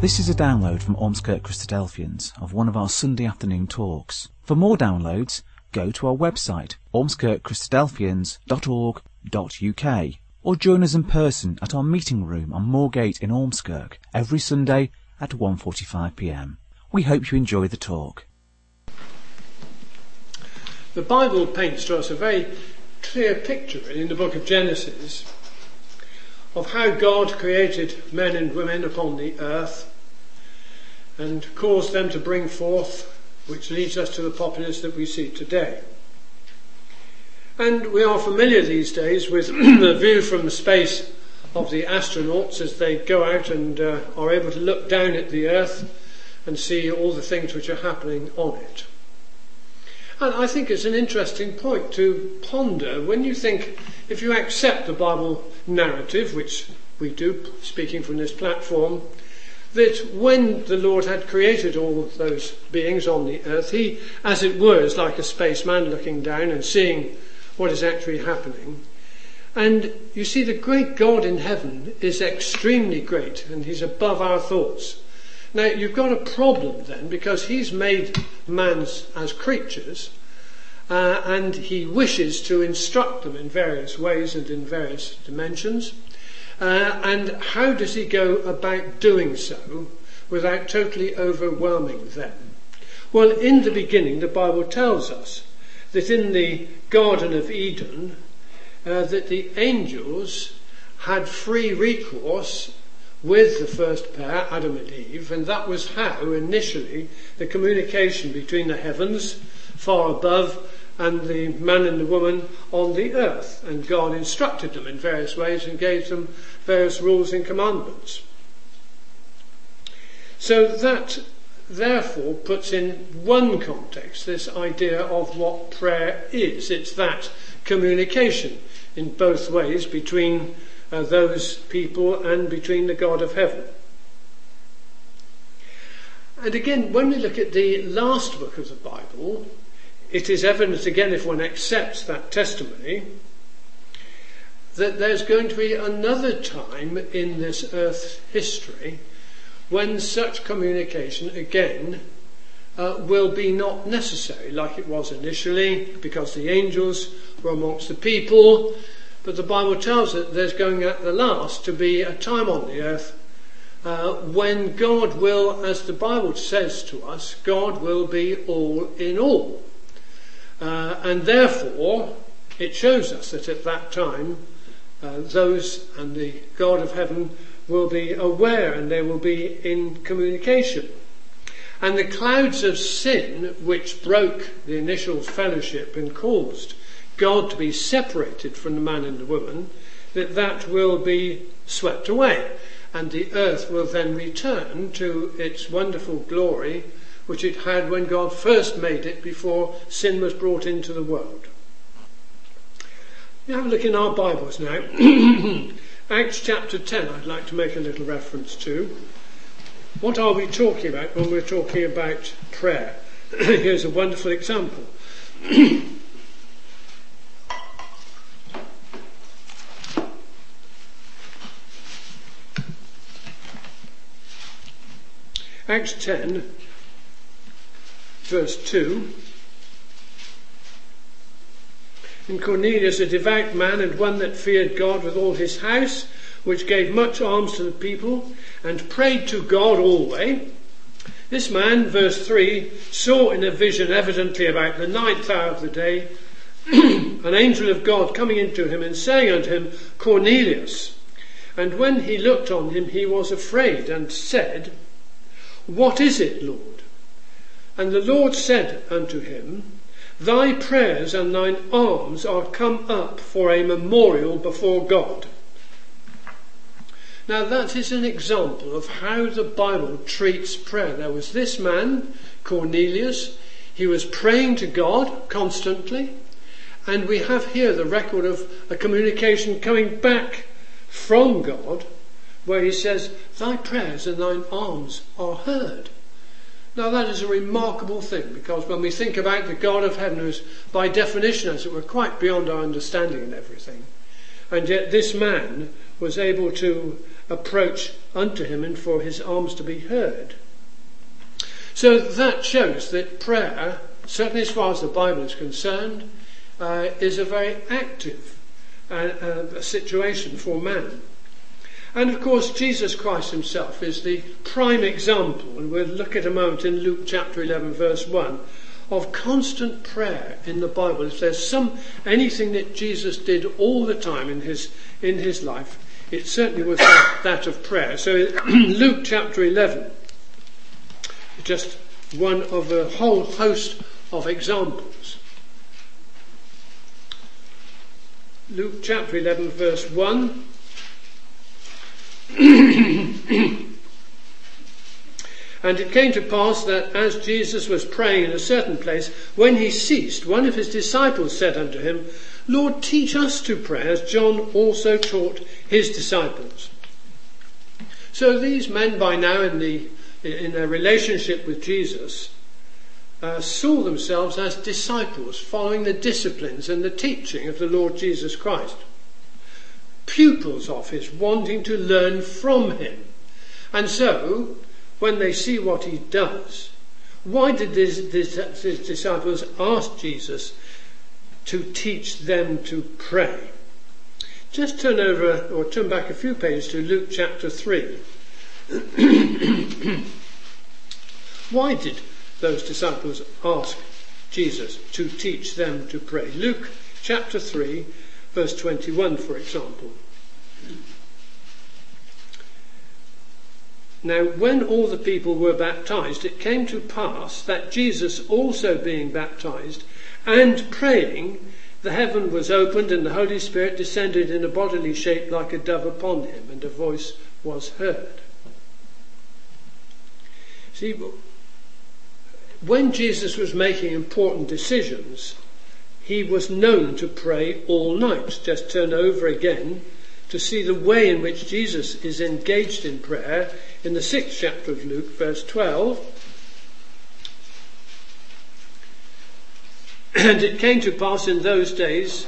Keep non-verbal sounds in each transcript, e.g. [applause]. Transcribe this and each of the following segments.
This is a download from Ormskirk Christadelphians of one of our Sunday afternoon talks. For more downloads, go to our website ormskirkchristadelphians.org.uk or join us in person at our meeting room on Moorgate in Ormskirk every Sunday at 1.45pm. We hope you enjoy the talk. The Bible paints to us a very clear picture in the book of Genesis of how God created men and women upon the earth and caused them to bring forth, which leads us to the populace that we see today. And we are familiar these days with [clears throat] the view from space of the astronauts as they go out and uh, are able to look down at the Earth and see all the things which are happening on it. And I think it's an interesting point to ponder when you think, if you accept the Bible narrative, which we do, speaking from this platform, that when the Lord had created all those beings on the earth, he, as it were, is like a spaceman looking down and seeing what is actually happening. And you see, the great God in heaven is extremely great and he's above our thoughts. Now, you've got a problem then because he's made man as creatures uh, and he wishes to instruct them in various ways and in various dimensions. Uh, and how does he go about doing so without totally overwhelming them? Well, in the beginning, the Bible tells us that in the Garden of Eden, uh, that the angels had free recourse with the first pair, Adam and Eve, and that was how initially the communication between the heavens far above and the man and the woman on the earth. And God instructed them in various ways and gave them various rules and commandments. So that therefore puts in one context this idea of what prayer is. It's that communication in both ways between uh, those people and between the God of heaven. And again, when we look at the last book of the Bible, it is evident again, if one accepts that testimony, that there's going to be another time in this earth's history when such communication again uh, will be not necessary like it was initially because the angels were amongst the people. But the Bible tells us there's going at the last to be a time on the earth uh, when God will, as the Bible says to us, God will be all in all. Uh, and therefore, it shows us that at that time, uh, those and the God of heaven will be aware and they will be in communication. And the clouds of sin which broke the initial fellowship and caused God to be separated from the man and the woman, that that will be swept away. And the earth will then return to its wonderful glory which it had when God first made it before sin was brought into the world. You have a look in our Bibles now. [clears throat] Acts chapter 10, I'd like to make a little reference to. What are we talking about when we're talking about prayer? [clears throat] Here's a wonderful example. [clears throat] Acts 10, verse 2. And Cornelius, a devout man and one that feared God with all his house, which gave much alms to the people, and prayed to God always. This man, verse 3, saw in a vision, evidently about the ninth hour of the day, [clears throat] an angel of God coming into him and saying unto him, Cornelius. And when he looked on him, he was afraid and said, What is it, Lord? And the Lord said unto him, Thy prayers and thine alms are come up for a memorial before God. Now, that is an example of how the Bible treats prayer. There was this man, Cornelius, he was praying to God constantly, and we have here the record of a communication coming back from God where he says, Thy prayers and thine alms are heard. Now, that is a remarkable thing because when we think about the God of heaven, who's by definition, as it were, quite beyond our understanding and everything, and yet this man was able to approach unto him and for his alms to be heard. So that shows that prayer, certainly as far as the Bible is concerned, uh, is a very active uh, uh, situation for man. And of course, Jesus Christ himself is the prime example, and we'll look at a moment in Luke chapter 11, verse 1, of constant prayer in the Bible. If there's some anything that Jesus did all the time in his in his life, it certainly was that, of prayer. So [clears throat] Luke chapter 11, just one of a whole host of examples. Luke chapter 11, verse 1. [coughs] And it came to pass that as Jesus was praying in a certain place, when he ceased, one of his disciples said unto him, Lord, teach us to pray, as John also taught his disciples. So these men, by now in, the, in their relationship with Jesus, uh, saw themselves as disciples, following the disciplines and the teaching of the Lord Jesus Christ. Pupils of his, wanting to learn from him. And so, when they see what he does. Why did his, disciples ask Jesus to teach them to pray? Just turn over or turn back a few pages to Luke chapter 3. [clears throat] Why did those disciples ask Jesus to teach them to pray? Luke chapter 3, verse 21, for example. Now, when all the people were baptized, it came to pass that Jesus also being baptized and praying, the heaven was opened and the Holy Spirit descended in a bodily shape like a dove upon him, and a voice was heard. See, when Jesus was making important decisions, he was known to pray all night. Just turn over again to see the way in which Jesus is engaged in prayer in the sixth chapter of Luke, verse 12. And it came to pass in those days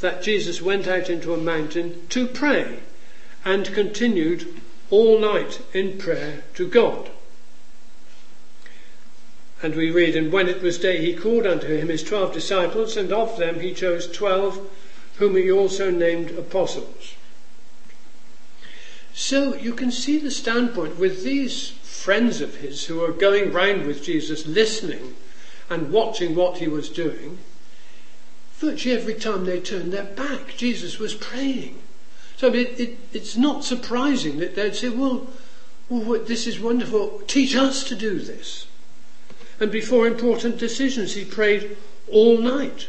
that Jesus went out into a mountain to pray and continued all night in prayer to God. And we read, And when it was day, he called unto him his twelve disciples, and of them he chose twelve, whom he also named apostles. So you can see the standpoint with these friends of his who are going round with Jesus, listening and watching what he was doing. Virtually every time they turned their back, Jesus was praying. So it, it, it's not surprising that they'd say, well, well, this is wonderful. Teach us to do this. And before important decisions, he prayed all night.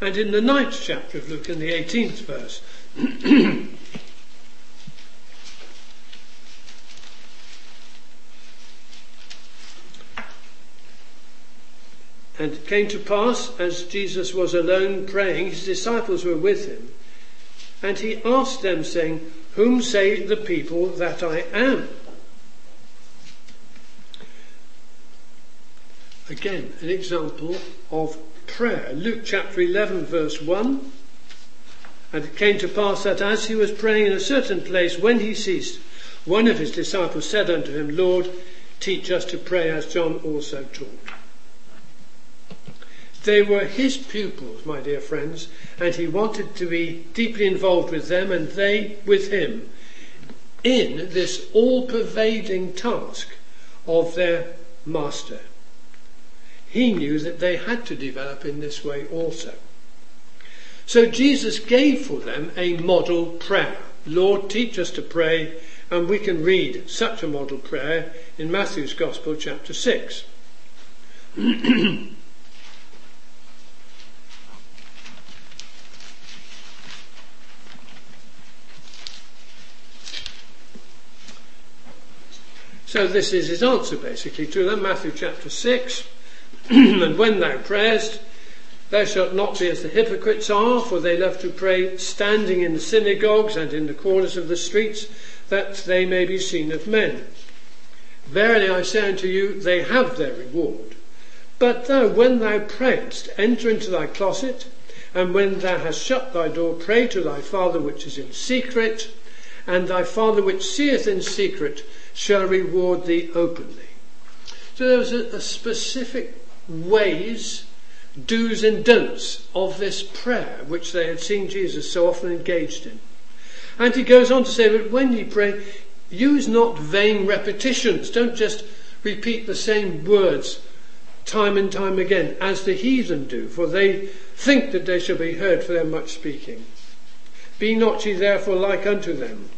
And in the ninth chapter of Luke, in the 18th verse, [clears throat] And it came to pass, as Jesus was alone praying, his disciples were with him. And he asked them, saying, Whom say the people that I am? Again, an example of prayer. Luke chapter 11, verse 1. And it came to pass that as he was praying in a certain place, when he ceased, one of his disciples said unto him, Lord, teach us to pray as John also taught. They were his pupils, my dear friends, and he wanted to be deeply involved with them and they with him in this all pervading task of their master. He knew that they had to develop in this way also. So Jesus gave for them a model prayer. Lord, teach us to pray, and we can read such a model prayer in Matthew's Gospel, chapter 6. [clears throat] So this is his answer basically to them, Matthew chapter 6. [clears throat] and when thou prayest, thou shalt not be as the hypocrites are, for they love to pray standing in the synagogues and in the corners of the streets, that they may be seen of men. Verily I say unto you, they have their reward. But thou, when thou prayest, enter into thy closet, and when thou hast shut thy door, pray to thy Father which is in secret, and thy Father which seeth in secret shall reward thee openly. So there was a, a specific ways, do's and don'ts of this prayer which they had seen Jesus so often engaged in. And he goes on to say that when ye pray, use not vain repetitions. Don't just repeat the same words time and time again, as the heathen do, for they think that they shall be heard for their much speaking. Be not ye therefore like unto them,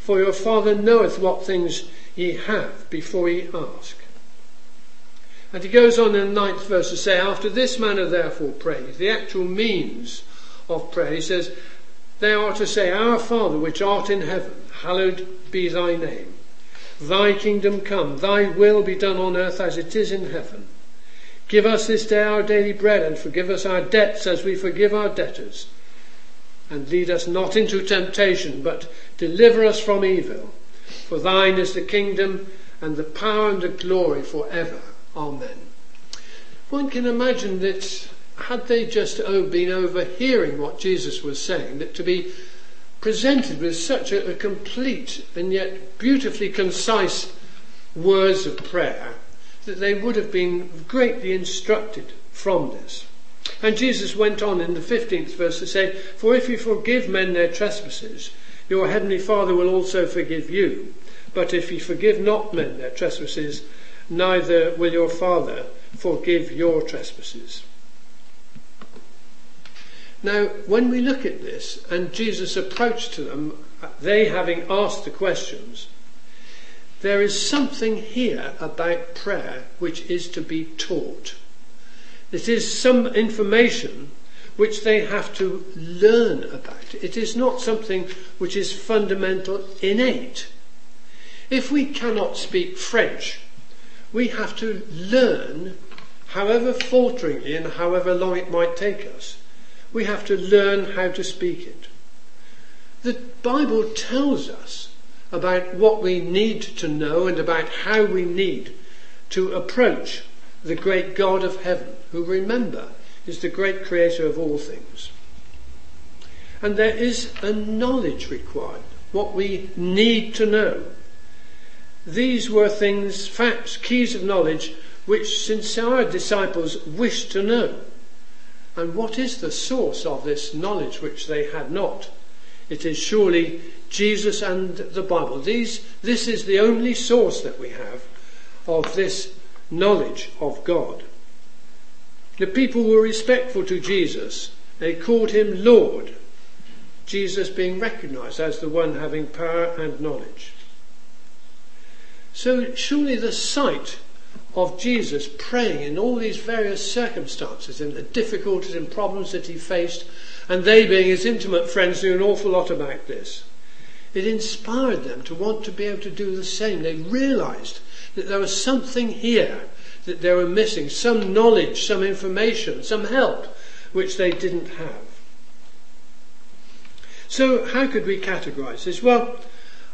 for your Father knoweth what things ye have before ye ask. And he goes on in the ninth verse to say, After this manner therefore pray, the actual means of prayer. He says, They are to say, Our Father which art in heaven, hallowed be thy name. Thy kingdom come, thy will be done on earth as it is in heaven. Give us this day our daily bread, and forgive us our debts as we forgive our debtors. And lead us not into temptation, but deliver us from evil. For thine is the kingdom, and the power, and the glory for ever. Amen. One can imagine that had they just oh, been overhearing what Jesus was saying, that to be presented with such a, a complete and yet beautifully concise words of prayer that they would have been greatly instructed from this. And Jesus went on in the 15th verse to say, For if you forgive men their trespasses, your heavenly Father will also forgive you. But if you forgive not men their trespasses, neither will your Father forgive your trespasses. Now, when we look at this, and Jesus approached to them, they having asked the questions, there is something here about prayer which is to be taught. It is some information which they have to learn about. It is not something which is fundamental, innate. If we cannot speak French, we have to learn, however falteringly and however long it might take us, we have to learn how to speak it. The Bible tells us about what we need to know and about how we need to approach the great God of heaven, who remember is the great creator of all things. And there is a knowledge required, what we need to know. These were things, facts, keys of knowledge, which sincere disciples wished to know. And what is the source of this knowledge which they had not? It is surely Jesus and the Bible. These, this is the only source that we have of this knowledge of God. The people were respectful to Jesus. They called him Lord, Jesus being recognized as the one having power and knowledge. So surely the sight of Jesus praying in all these various circumstances and the difficulties and problems that he faced, and they being his intimate friends knew an awful lot about this. It inspired them to want to be able to do the same. They realized that there was something here that they were missing, some knowledge, some information, some help, which they didn't have. So, how could we categorize this? Well,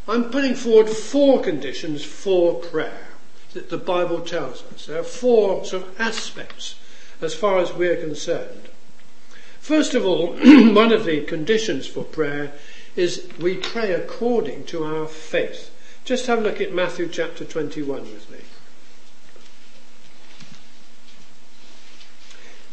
I'm putting forward four conditions for prayer that the Bible tells us. There are four sort of aspects as far as we're concerned. First of all, [clears throat] one of the conditions for prayer is we pray according to our faith. Just have a look at Matthew chapter 21 with me.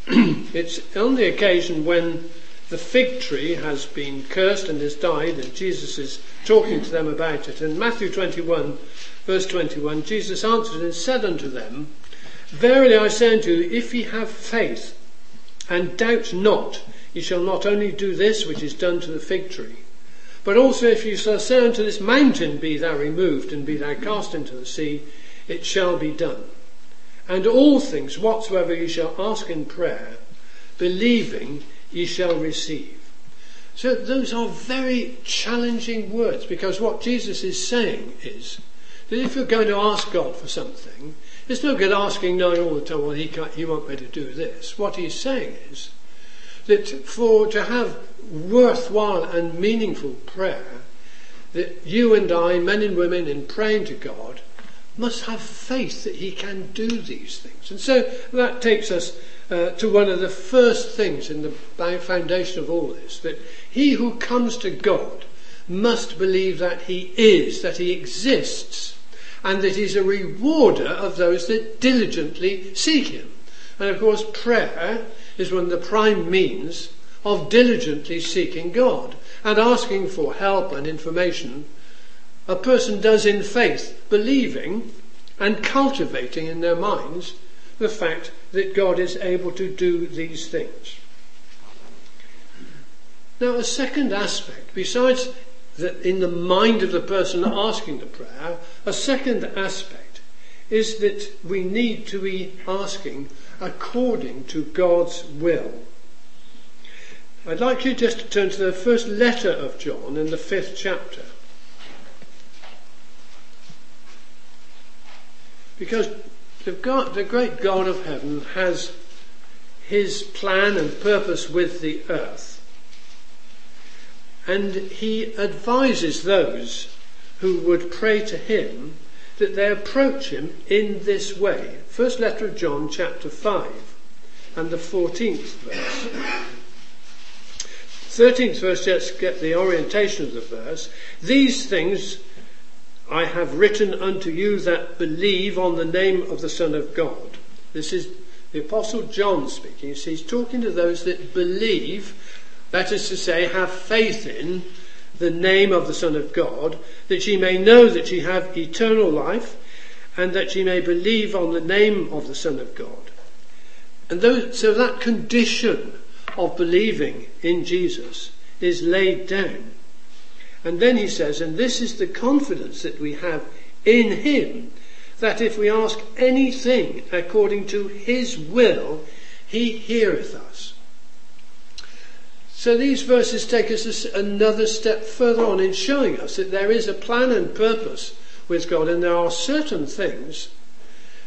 [clears throat] it's on the occasion when the fig tree has been cursed and has died, and Jesus is talking to them about it. In Matthew 21, verse 21, Jesus answered and said unto them, Verily I say unto you, if ye have faith, and doubt not, ye shall not only do this which is done to the fig tree, but also if ye shall say unto this mountain, Be thou removed, and be thou cast into the sea, it shall be done. And all things whatsoever ye shall ask in prayer, believing ye shall receive. So those are very challenging words because what Jesus is saying is that if you're going to ask God for something, it's no good asking knowing all the time, well, he, can't, he won't be able to do this. What he's saying is that for to have worthwhile and meaningful prayer, that you and I, men and women, in praying to God, must have faith that He can do these things. And so that takes us uh, to one of the first things in the foundation of all this that he who comes to God must believe that he is, that he exists, and that he's a rewarder of those that diligently seek him. And of course, prayer is one of the prime means of diligently seeking God and asking for help and information. A person does in faith, believing and cultivating in their minds the fact that God is able to do these things. Now, a second aspect, besides that in the mind of the person asking the prayer, a second aspect is that we need to be asking according to God's will. I'd like you just to turn to the first letter of John in the fifth chapter. Because the, God, the great God of heaven has his plan and purpose with the earth. And he advises those who would pray to him that they approach him in this way. First letter of John, chapter 5, and the 14th verse. 13th verse, let's get the orientation of the verse. These things I have written unto you that believe on the name of the Son of God. This is the Apostle John speaking. he's talking to those that believe that is to say, have faith in the name of the Son of God, that ye may know that ye have eternal life, and that ye may believe on the name of the Son of God. And those, so that condition of believing in Jesus is laid down. And then he says, and this is the confidence that we have in him, that if we ask anything according to his will, he heareth us. So these verses take us another step further on in showing us that there is a plan and purpose with God, and there are certain things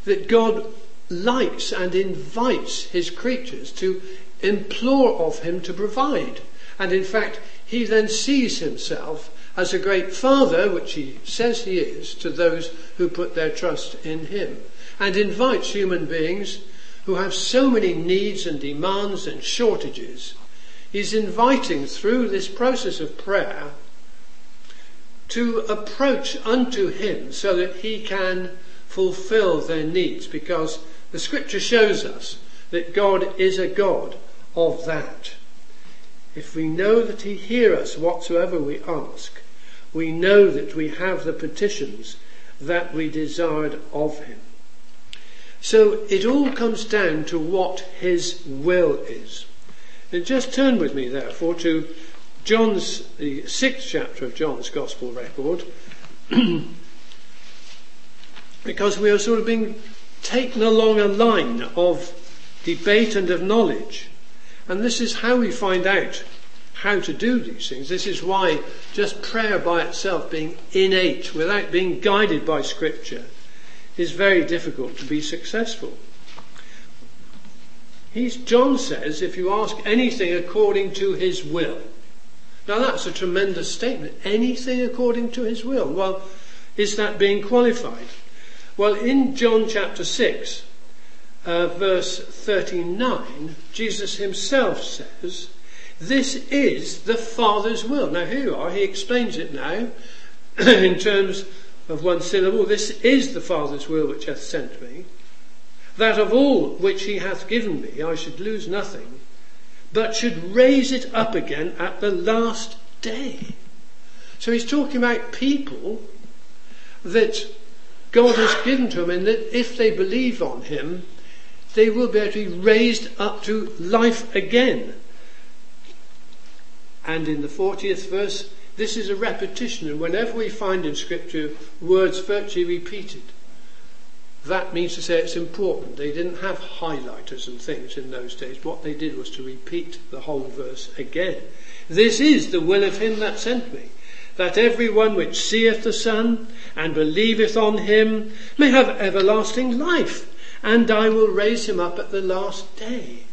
that God likes and invites his creatures to implore of him to provide. And in fact, he then sees himself as a great father, which he says he is, to those who put their trust in him, and invites human beings who have so many needs and demands and shortages He's inviting through this process of prayer to approach unto him so that he can fulfill their needs because the scripture shows us that God is a God of that. If we know that he hears us whatsoever we ask, we know that we have the petitions that we desired of him. So it all comes down to what his will is. And just turn with me, therefore, to John's, the sixth chapter of John's Gospel record, [clears throat] because we are sort of being taken along a line of debate and of knowledge. And this is how we find out how to do these things. This is why just prayer by itself, being innate, without being guided by Scripture, is very difficult to be successful. He's, John says, if you ask anything according to his will. Now that's a tremendous statement. Anything according to his will. Well, is that being qualified? Well, in John chapter 6, uh, verse 39, Jesus himself says, This is the Father's will. Now, here you are. He explains it now [clears throat] in terms of one syllable. This is the Father's will which hath sent me that of all which he hath given me I should lose nothing, but should raise it up again at the last day. So he's talking about people that God has given to them, and that if they believe on him, they will be able to be raised up to life again. And in the 40th verse, this is a repetition, and whenever we find in Scripture words virtually repeated, that means to say it's important. They didn't have highlighters and things in those days. What they did was to repeat the whole verse again. This is the will of him that sent me, that every one which seeth the Son and believeth on him may have everlasting life, and I will raise him up at the last day.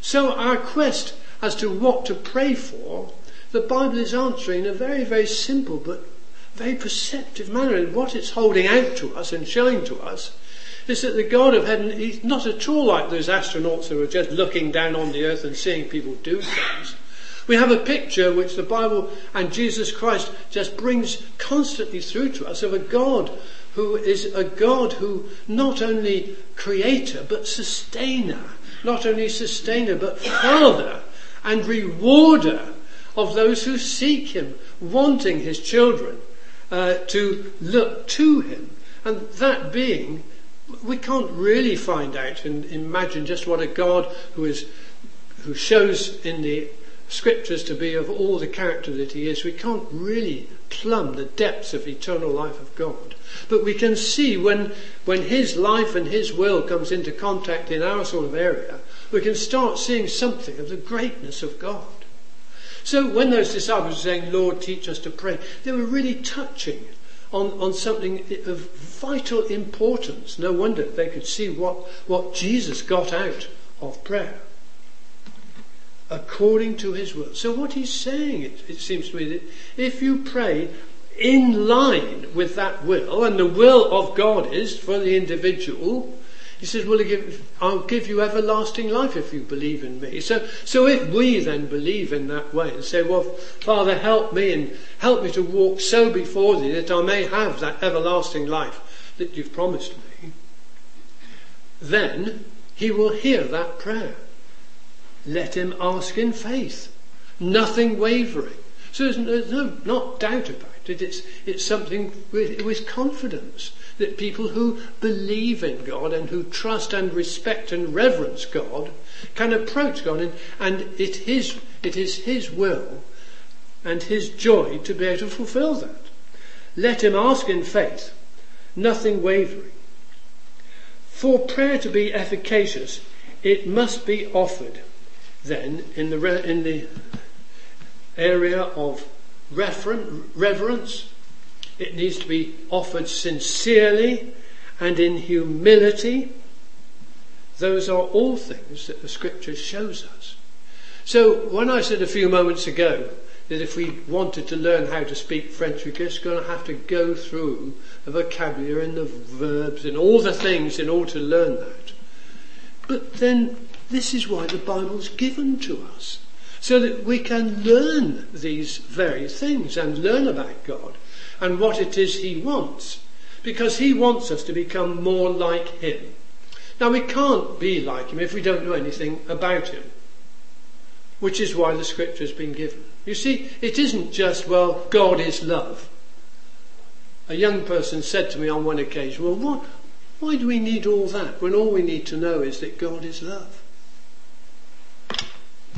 So our quest as to what to pray for, the Bible is answering in a very, very simple but very perceptive manner. And what it's holding out to us and showing to us is that the God of heaven, is not at all like those astronauts who are just looking down on the earth and seeing people do things. We have a picture which the Bible and Jesus Christ just brings constantly through to us of a God who is a God who not only creator but sustainer, not only sustainer but father and rewarder of those who seek him, wanting his children uh, to look to him. And that being, we can't really find out and imagine just what a God who is who shows in the scriptures to be of all the character that he is, we can't really plumb the depths of eternal life of God. But we can see when, when his life and his will comes into contact in our sort of area, we can start seeing something of the greatness of God. So when those disciples were saying, Lord, teach us to pray, they were really touching on, on something of vital importance. No wonder they could see what, what Jesus got out of prayer according to his will. So what he's saying, it, it seems to me, that if you pray in line with that will, and the will of God is for the individual, he says, Well, I'll give you everlasting life if you believe in me. So, so if we then believe in that way and say, Well, Father, help me and help me to walk so before thee that I may have that everlasting life that you've promised me, then he will hear that prayer. Let him ask in faith, nothing wavering. So there's no, not doubt about it. It's, it's something with, with confidence that people who believe in God and who trust and respect and reverence God can approach God and, and it, is, it is His will and His joy to be able to fulfill that. Let him ask in faith, nothing wavering. For prayer to be efficacious, it must be offered then in the, in the area of referen- reverence, it needs to be offered sincerely and in humility. Those are all things that the scripture shows us. So when I said a few moments ago that if we wanted to learn how to speak French, we're just going to have to go through the vocabulary and the verbs and all the things in order to learn that. But then this is why the Bible's given to us, so that we can learn these very things and learn about God and what it is He wants, because He wants us to become more like Him. Now, we can't be like Him if we don't know anything about Him, which is why the Scripture has been given. You see, it isn't just, well, God is love. A young person said to me on one occasion, well, what, why do we need all that when all we need to know is that God is love?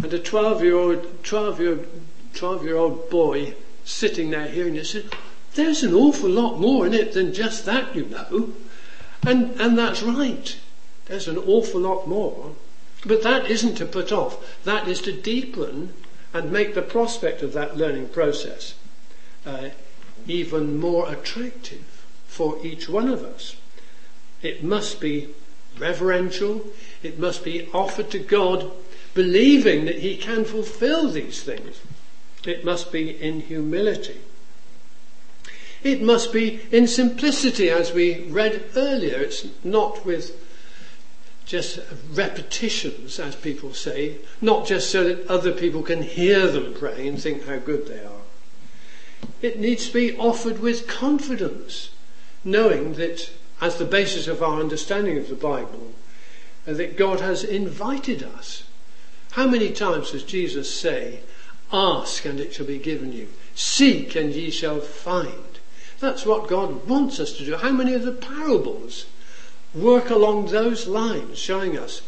And a 12 year old, 12 year, 12 year old boy sitting there hearing this said, there's an awful lot more in it than just that, you know. And, and that's right. There's an awful lot more. But that isn't to put off. That is to deepen and make the prospect of that learning process uh, even more attractive for each one of us. It must be reverential. It must be offered to God believing that he can fulfill these things. It must be in humility. It must be in simplicity, as we read earlier. It's not with just repetitions, as people say, not just so that other people can hear them pray and think how good they are. It needs to be offered with confidence, knowing that, as the basis of our understanding of the Bible, that God has invited us how many times does Jesus say, Ask and it shall be given you, seek and ye shall find? That's what God wants us to do. How many of the parables work along those lines, showing us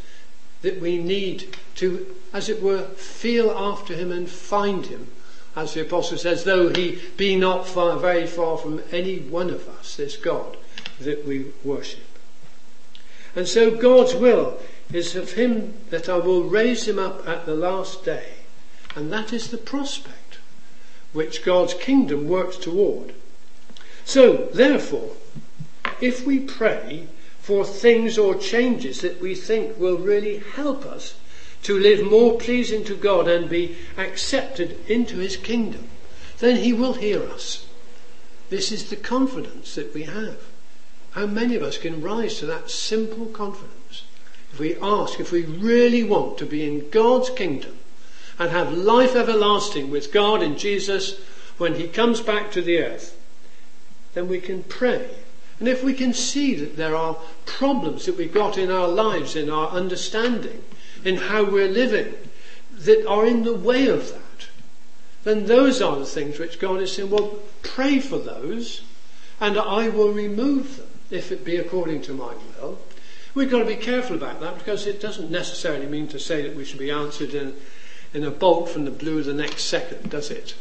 that we need to, as it were, feel after him and find him. As the apostle says, though he be not far, very far from any one of us, this God that we worship. And so God's will is of him that I will raise him up at the last day. And that is the prospect which God's kingdom works toward. So, therefore, if we pray for things or changes that we think will really help us to live more pleasing to God and be accepted into his kingdom, then he will hear us. This is the confidence that we have. How many of us can rise to that simple confidence? If we ask, if we really want to be in God's kingdom and have life everlasting with God in Jesus when he comes back to the earth, then we can pray. And if we can see that there are problems that we've got in our lives, in our understanding, in how we're living, that are in the way of that, then those are the things which God is saying, well, pray for those, and I will remove them, if it be according to my will. We've got to be careful about that because it doesn't necessarily mean to say that we should be answered in, in a bolt from the blue the next second, does it?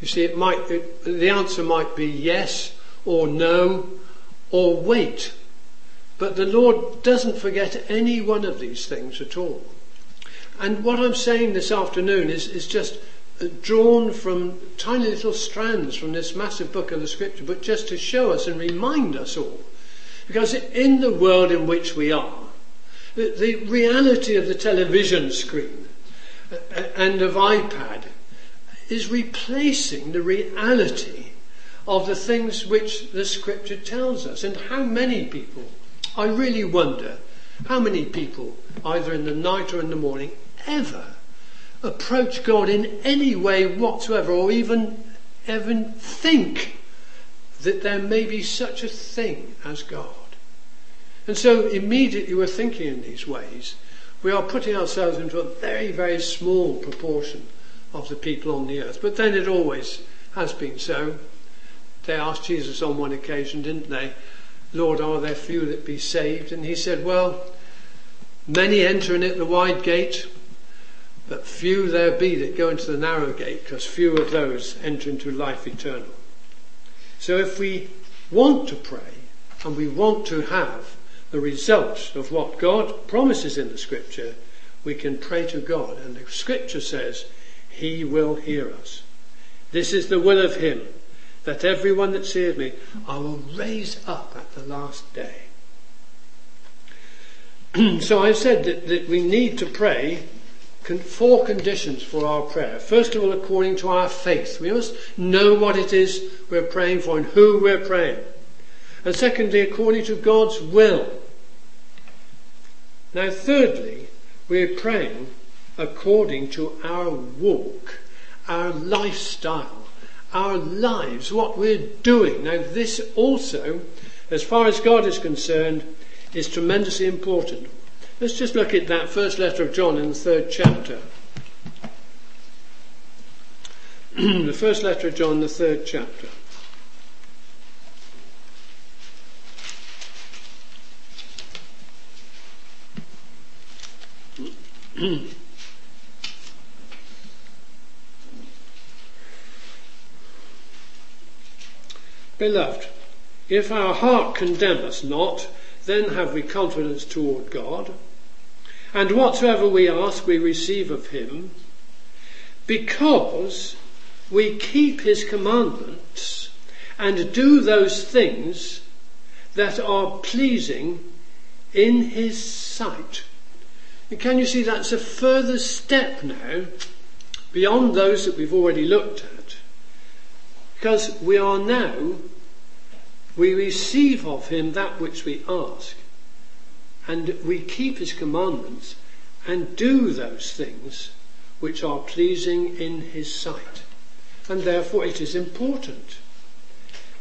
You see, it might, it, the answer might be yes or no or wait. But the Lord doesn't forget any one of these things at all. And what I'm saying this afternoon is, is just uh, drawn from tiny little strands from this massive book of the scripture, but just to show us and remind us all. Because in the world in which we are, the, reality of the television screen uh, and of iPad is replacing the reality of the things which the scripture tells us. And how many people, I really wonder, how many people, either in the night or in the morning, ever approach God in any way whatsoever, or even, even think that there may be such a thing as God. And so immediately we're thinking in these ways. We are putting ourselves into a very, very small proportion of the people on the earth. But then it always has been so. They asked Jesus on one occasion, didn't they? Lord, are there few that be saved? And he said, Well, many enter in at the wide gate, but few there be that go into the narrow gate, because few of those enter into life eternal. So if we want to pray and we want to have the results of what God promises in the scripture, we can pray to God. And the scripture says, he will hear us. This is the will of Him, that everyone that seeth me I will raise up at the last day. [clears throat] so I've said that, that we need to pray four conditions for our prayer. First of all, according to our faith. We must know what it is we're praying for and who we're praying. And secondly, according to God's will. Now, thirdly, we're praying according to our walk, our lifestyle, our lives, what we're doing. Now, this also, as far as God is concerned, is tremendously important. Let's just look at that first letter of John in the third chapter. [clears throat] the first letter of John, the third chapter. Mm. Beloved, if our heart condemn us not, then have we confidence toward God. And whatsoever we ask, we receive of him, because we keep his commandments and do those things that are pleasing in his sight. And can you see that's a further step now beyond those that we've already looked at? Because we are now we receive of him that which we ask, and we keep his commandments and do those things which are pleasing in his sight. And therefore it is important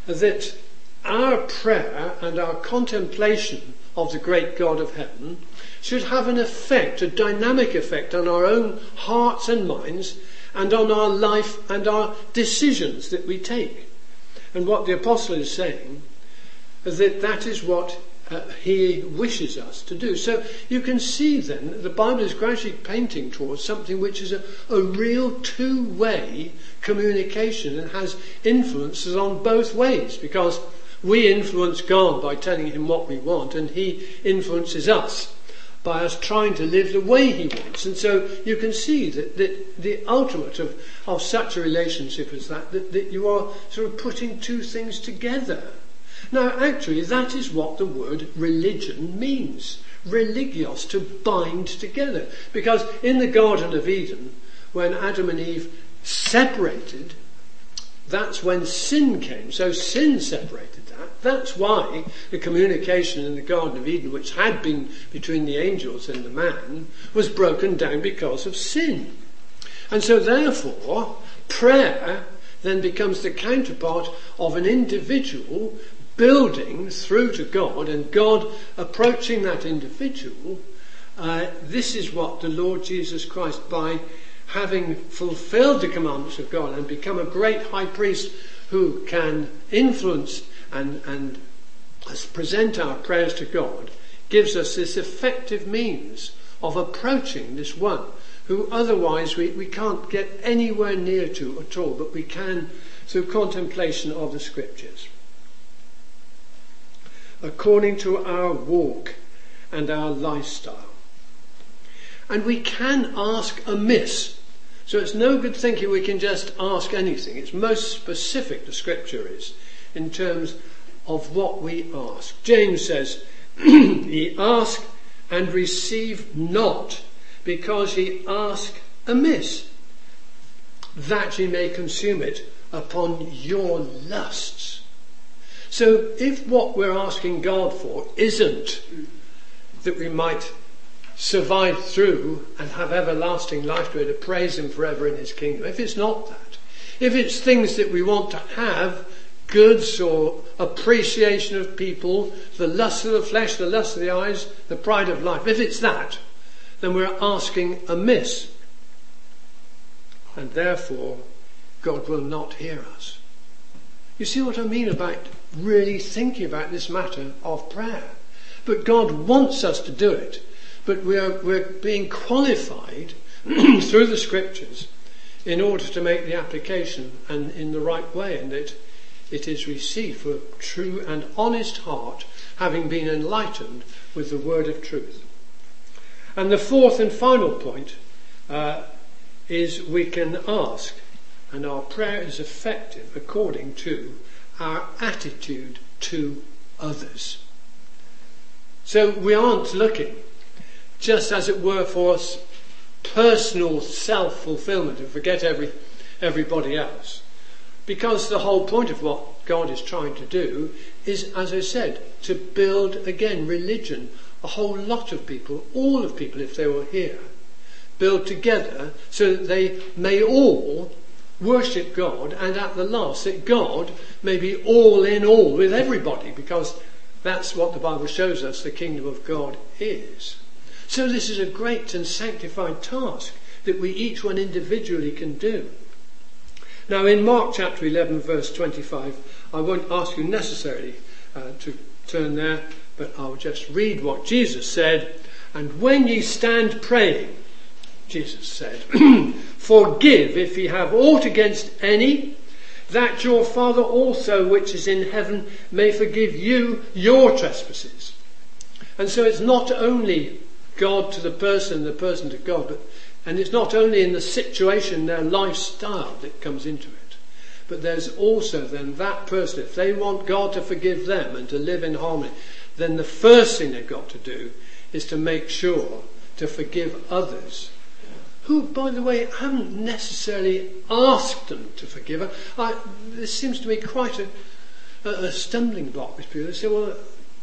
that our prayer and our contemplation of the great God of heaven should have an effect, a dynamic effect on our own hearts and minds and on our life and our decisions that we take. And what the apostle is saying is that that is what uh, he wishes us to do. So you can see then that the Bible is gradually painting towards something which is a, a real two way communication and has influences on both ways because we influence God by telling him what we want and he influences us by us trying to live the way he wants. And so you can see that, that the ultimate of, of such a relationship as that, that, that you are sort of putting two things together. Now, actually, that is what the word religion means. Religios, to bind together. Because in the Garden of Eden, when Adam and Eve separated, that's when sin came. So sin separated. That's why the communication in the Garden of Eden, which had been between the angels and the man, was broken down because of sin. And so therefore, prayer then becomes the counterpart of an individual building through to God and God approaching that individual. Uh, this is what the Lord Jesus Christ, by having fulfilled the commandments of God and become a great high priest who can influence and, and present our prayers to God, gives us this effective means of approaching this one who otherwise we, we can't get anywhere near to at all, but we can through contemplation of the scriptures. According to our walk and our lifestyle. And we can ask amiss. So it's no good thinking we can just ask anything. It's most specific, the scripture is, in terms of what we ask. James says, [clears throat] Ye ask and receive not because ye ask amiss, that ye may consume it upon your lusts. So if what we're asking God for isn't that we might survive through and have everlasting life to able to praise Him forever in His kingdom, if it's not that, if it's things that we want to have, goods or appreciation of people, the lust of the flesh, the lust of the eyes, the pride of life, if it's that, then we're asking amiss. And therefore, God will not hear us. You see what I mean about really thinking about this matter of prayer? But God wants us to do it. But we're, we're being qualified [clears throat] through the scriptures in order to make the application and in the right way, and that it is received for a true and honest heart, having been enlightened with the word of truth. And the fourth and final point uh, is we can ask, and our prayer is effective according to our attitude to others. So we aren't looking, just as it were, for us personal self fulfillment and forget every, everybody else. Because the whole point of what God is trying to do is, as I said, to build again religion a whole lot of people, all of people if they were here, build together so that they may all worship God and at the last that God may be all in all with everybody because that's what the Bible shows us the kingdom of God is. So this is a great and sanctified task that we each one individually can do. Now in Mark chapter 11 verse 25, I won't ask you necessarily uh, to turn there but I'll just read what Jesus said. And when ye stand praying, Jesus said, [clears throat] forgive if ye have aught against any, that your Father also which is in heaven may forgive you your trespasses. And so it's not only God to the person, the person to God, but, and it's not only in the situation, their lifestyle that comes into it, but there's also then that person, if they want God to forgive them and to live in harmony, then the first thing they've got to do is to make sure to forgive others who, by the way, haven't necessarily asked them to forgive. I, this seems to me quite a, a, stumbling block with people. They say, well,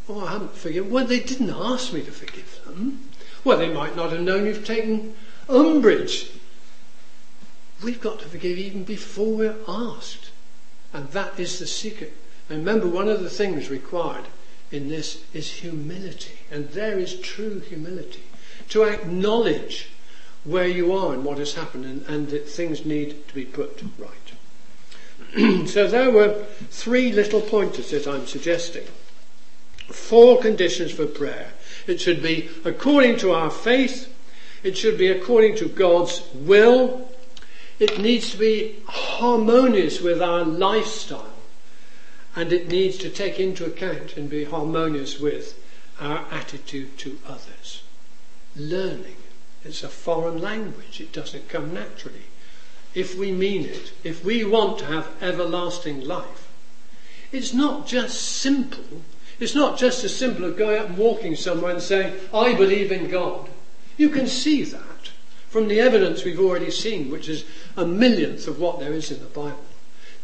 oh, I haven't forgiven. Well, they didn't ask me to forgive them. Well, they might not have known you've taken umbrage. We've got to forgive even before we're asked. And that is the secret. And remember, one of the things required in this is humility. And there is true humility. To acknowledge where you are and what has happened and, and that things need to be put right. [clears throat] so there were three little pointers that I'm suggesting. Four conditions for prayer. It should be according to our faith. It should be according to God's will. It needs to be harmonious with our lifestyle and it needs to take into account and be harmonious with our attitude to others. Learning. It's a foreign language, it doesn't come naturally. If we mean it, if we want to have everlasting life, it's not just simple. It's not just as simple as going out and walking somewhere and saying, I believe in God. You can see that from the evidence we've already seen, which is a millionth of what there is in the Bible.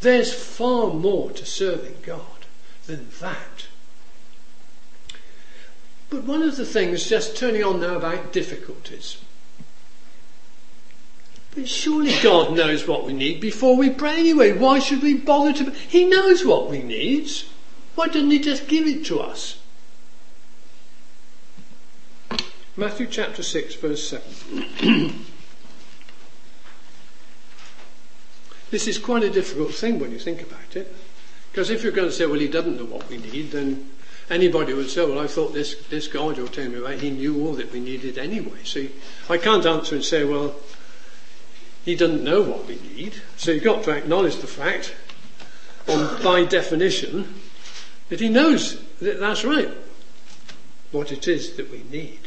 There's far more to serving God than that. But one of the things, just turning on now about difficulties, But surely God knows what we need before we pray anyway. Why should we bother to? He knows what we need. Why doesn't He just give it to us? Matthew chapter 6, verse 7. [clears throat] this is quite a difficult thing when you think about it. Because if you're going to say, well, he doesn't know what we need, then anybody would say, well, I thought this, this God you're telling me about, he knew all that we needed anyway. So I can't answer and say, well, he doesn't know what we need. So you've got to acknowledge the fact, on, by definition, that he knows that that's right, what it is that we need.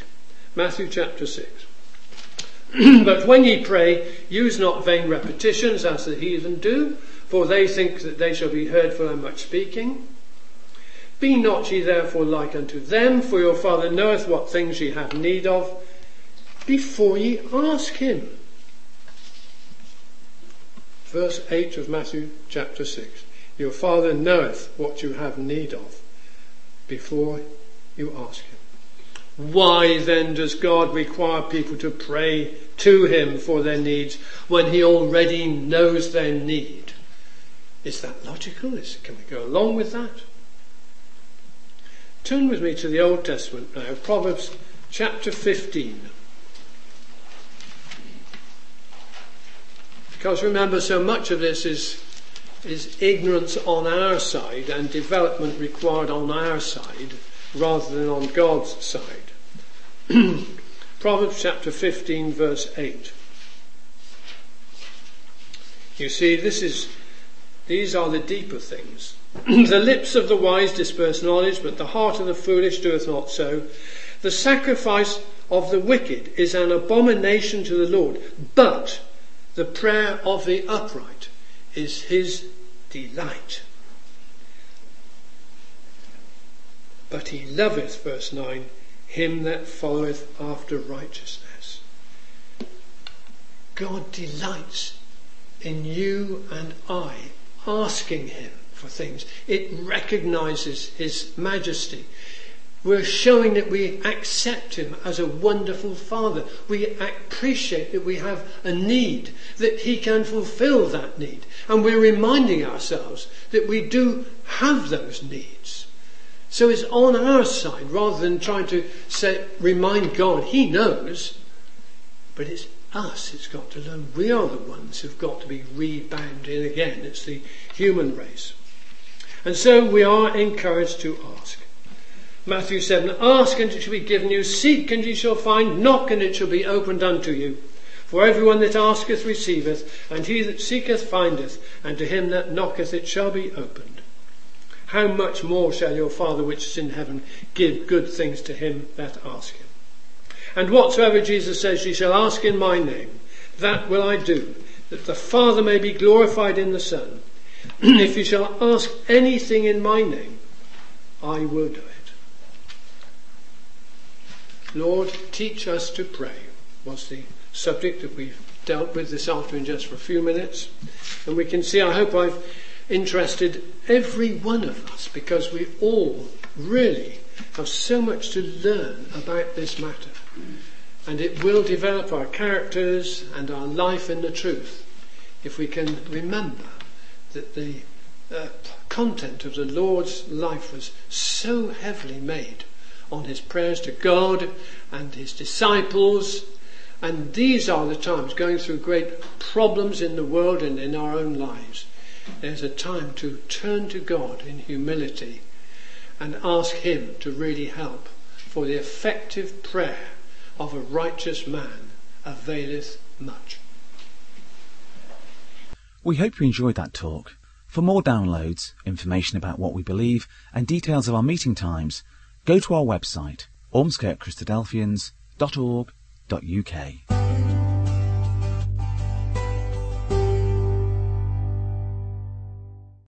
Matthew chapter 6. [clears throat] but when ye pray, use not vain repetitions as the heathen do, for they think that they shall be heard for their much speaking. Be not ye therefore like unto them, for your Father knoweth what things ye have need of, before ye ask him. Verse 8 of Matthew chapter 6. Your Father knoweth what you have need of, before you ask him. Why then does God require people to pray to Him for their needs when He already knows their need? Is that logical? Is, can we go along with that? Turn with me to the Old Testament now, Proverbs chapter 15. Because remember, so much of this is, is ignorance on our side and development required on our side rather than on God's side. [clears throat] Proverbs chapter 15, verse 8. You see, this is, these are the deeper things. [clears throat] the lips of the wise disperse knowledge, but the heart of the foolish doeth not so. The sacrifice of the wicked is an abomination to the Lord, but the prayer of the upright is his delight. But he loveth, verse 9, him that followeth after righteousness. God delights in you and I asking him for things. It recognizes his majesty. We're showing that we accept him as a wonderful father. We appreciate that we have a need, that he can fulfill that need. And we're reminding ourselves that we do have those needs. So it's on our side rather than trying to say, remind God. He knows, but it's us it's got to learn. We are the ones who've got to be rebound in again. It's the human race. And so we are encouraged to ask. Matthew 7 Ask and it shall be given you, seek and ye shall find, knock and it shall be opened unto you. For everyone that asketh receiveth, and he that seeketh findeth, and to him that knocketh it shall be opened how much more shall your Father which is in heaven give good things to him that ask him? And whatsoever Jesus says ye shall ask in my name, that will I do, that the Father may be glorified in the Son. [clears throat] if you shall ask anything in my name, I will do it. Lord, teach us to pray, was the subject that we've dealt with this afternoon just for a few minutes. And we can see, I hope I've interested every one of us because we all really have so much to learn about this matter. And it will develop our characters and our life in the truth if we can remember that the uh, content of the Lord's life was so heavily made on his prayers to God and his disciples. And these are the times going through great problems in the world and in our own lives there's a time to turn to God in humility and ask Him to really help, for the effective prayer of a righteous man availeth much. We hope you enjoyed that talk. For more downloads, information about what we believe, and details of our meeting times, go to our website, ormskirkchristadelphians.org.uk.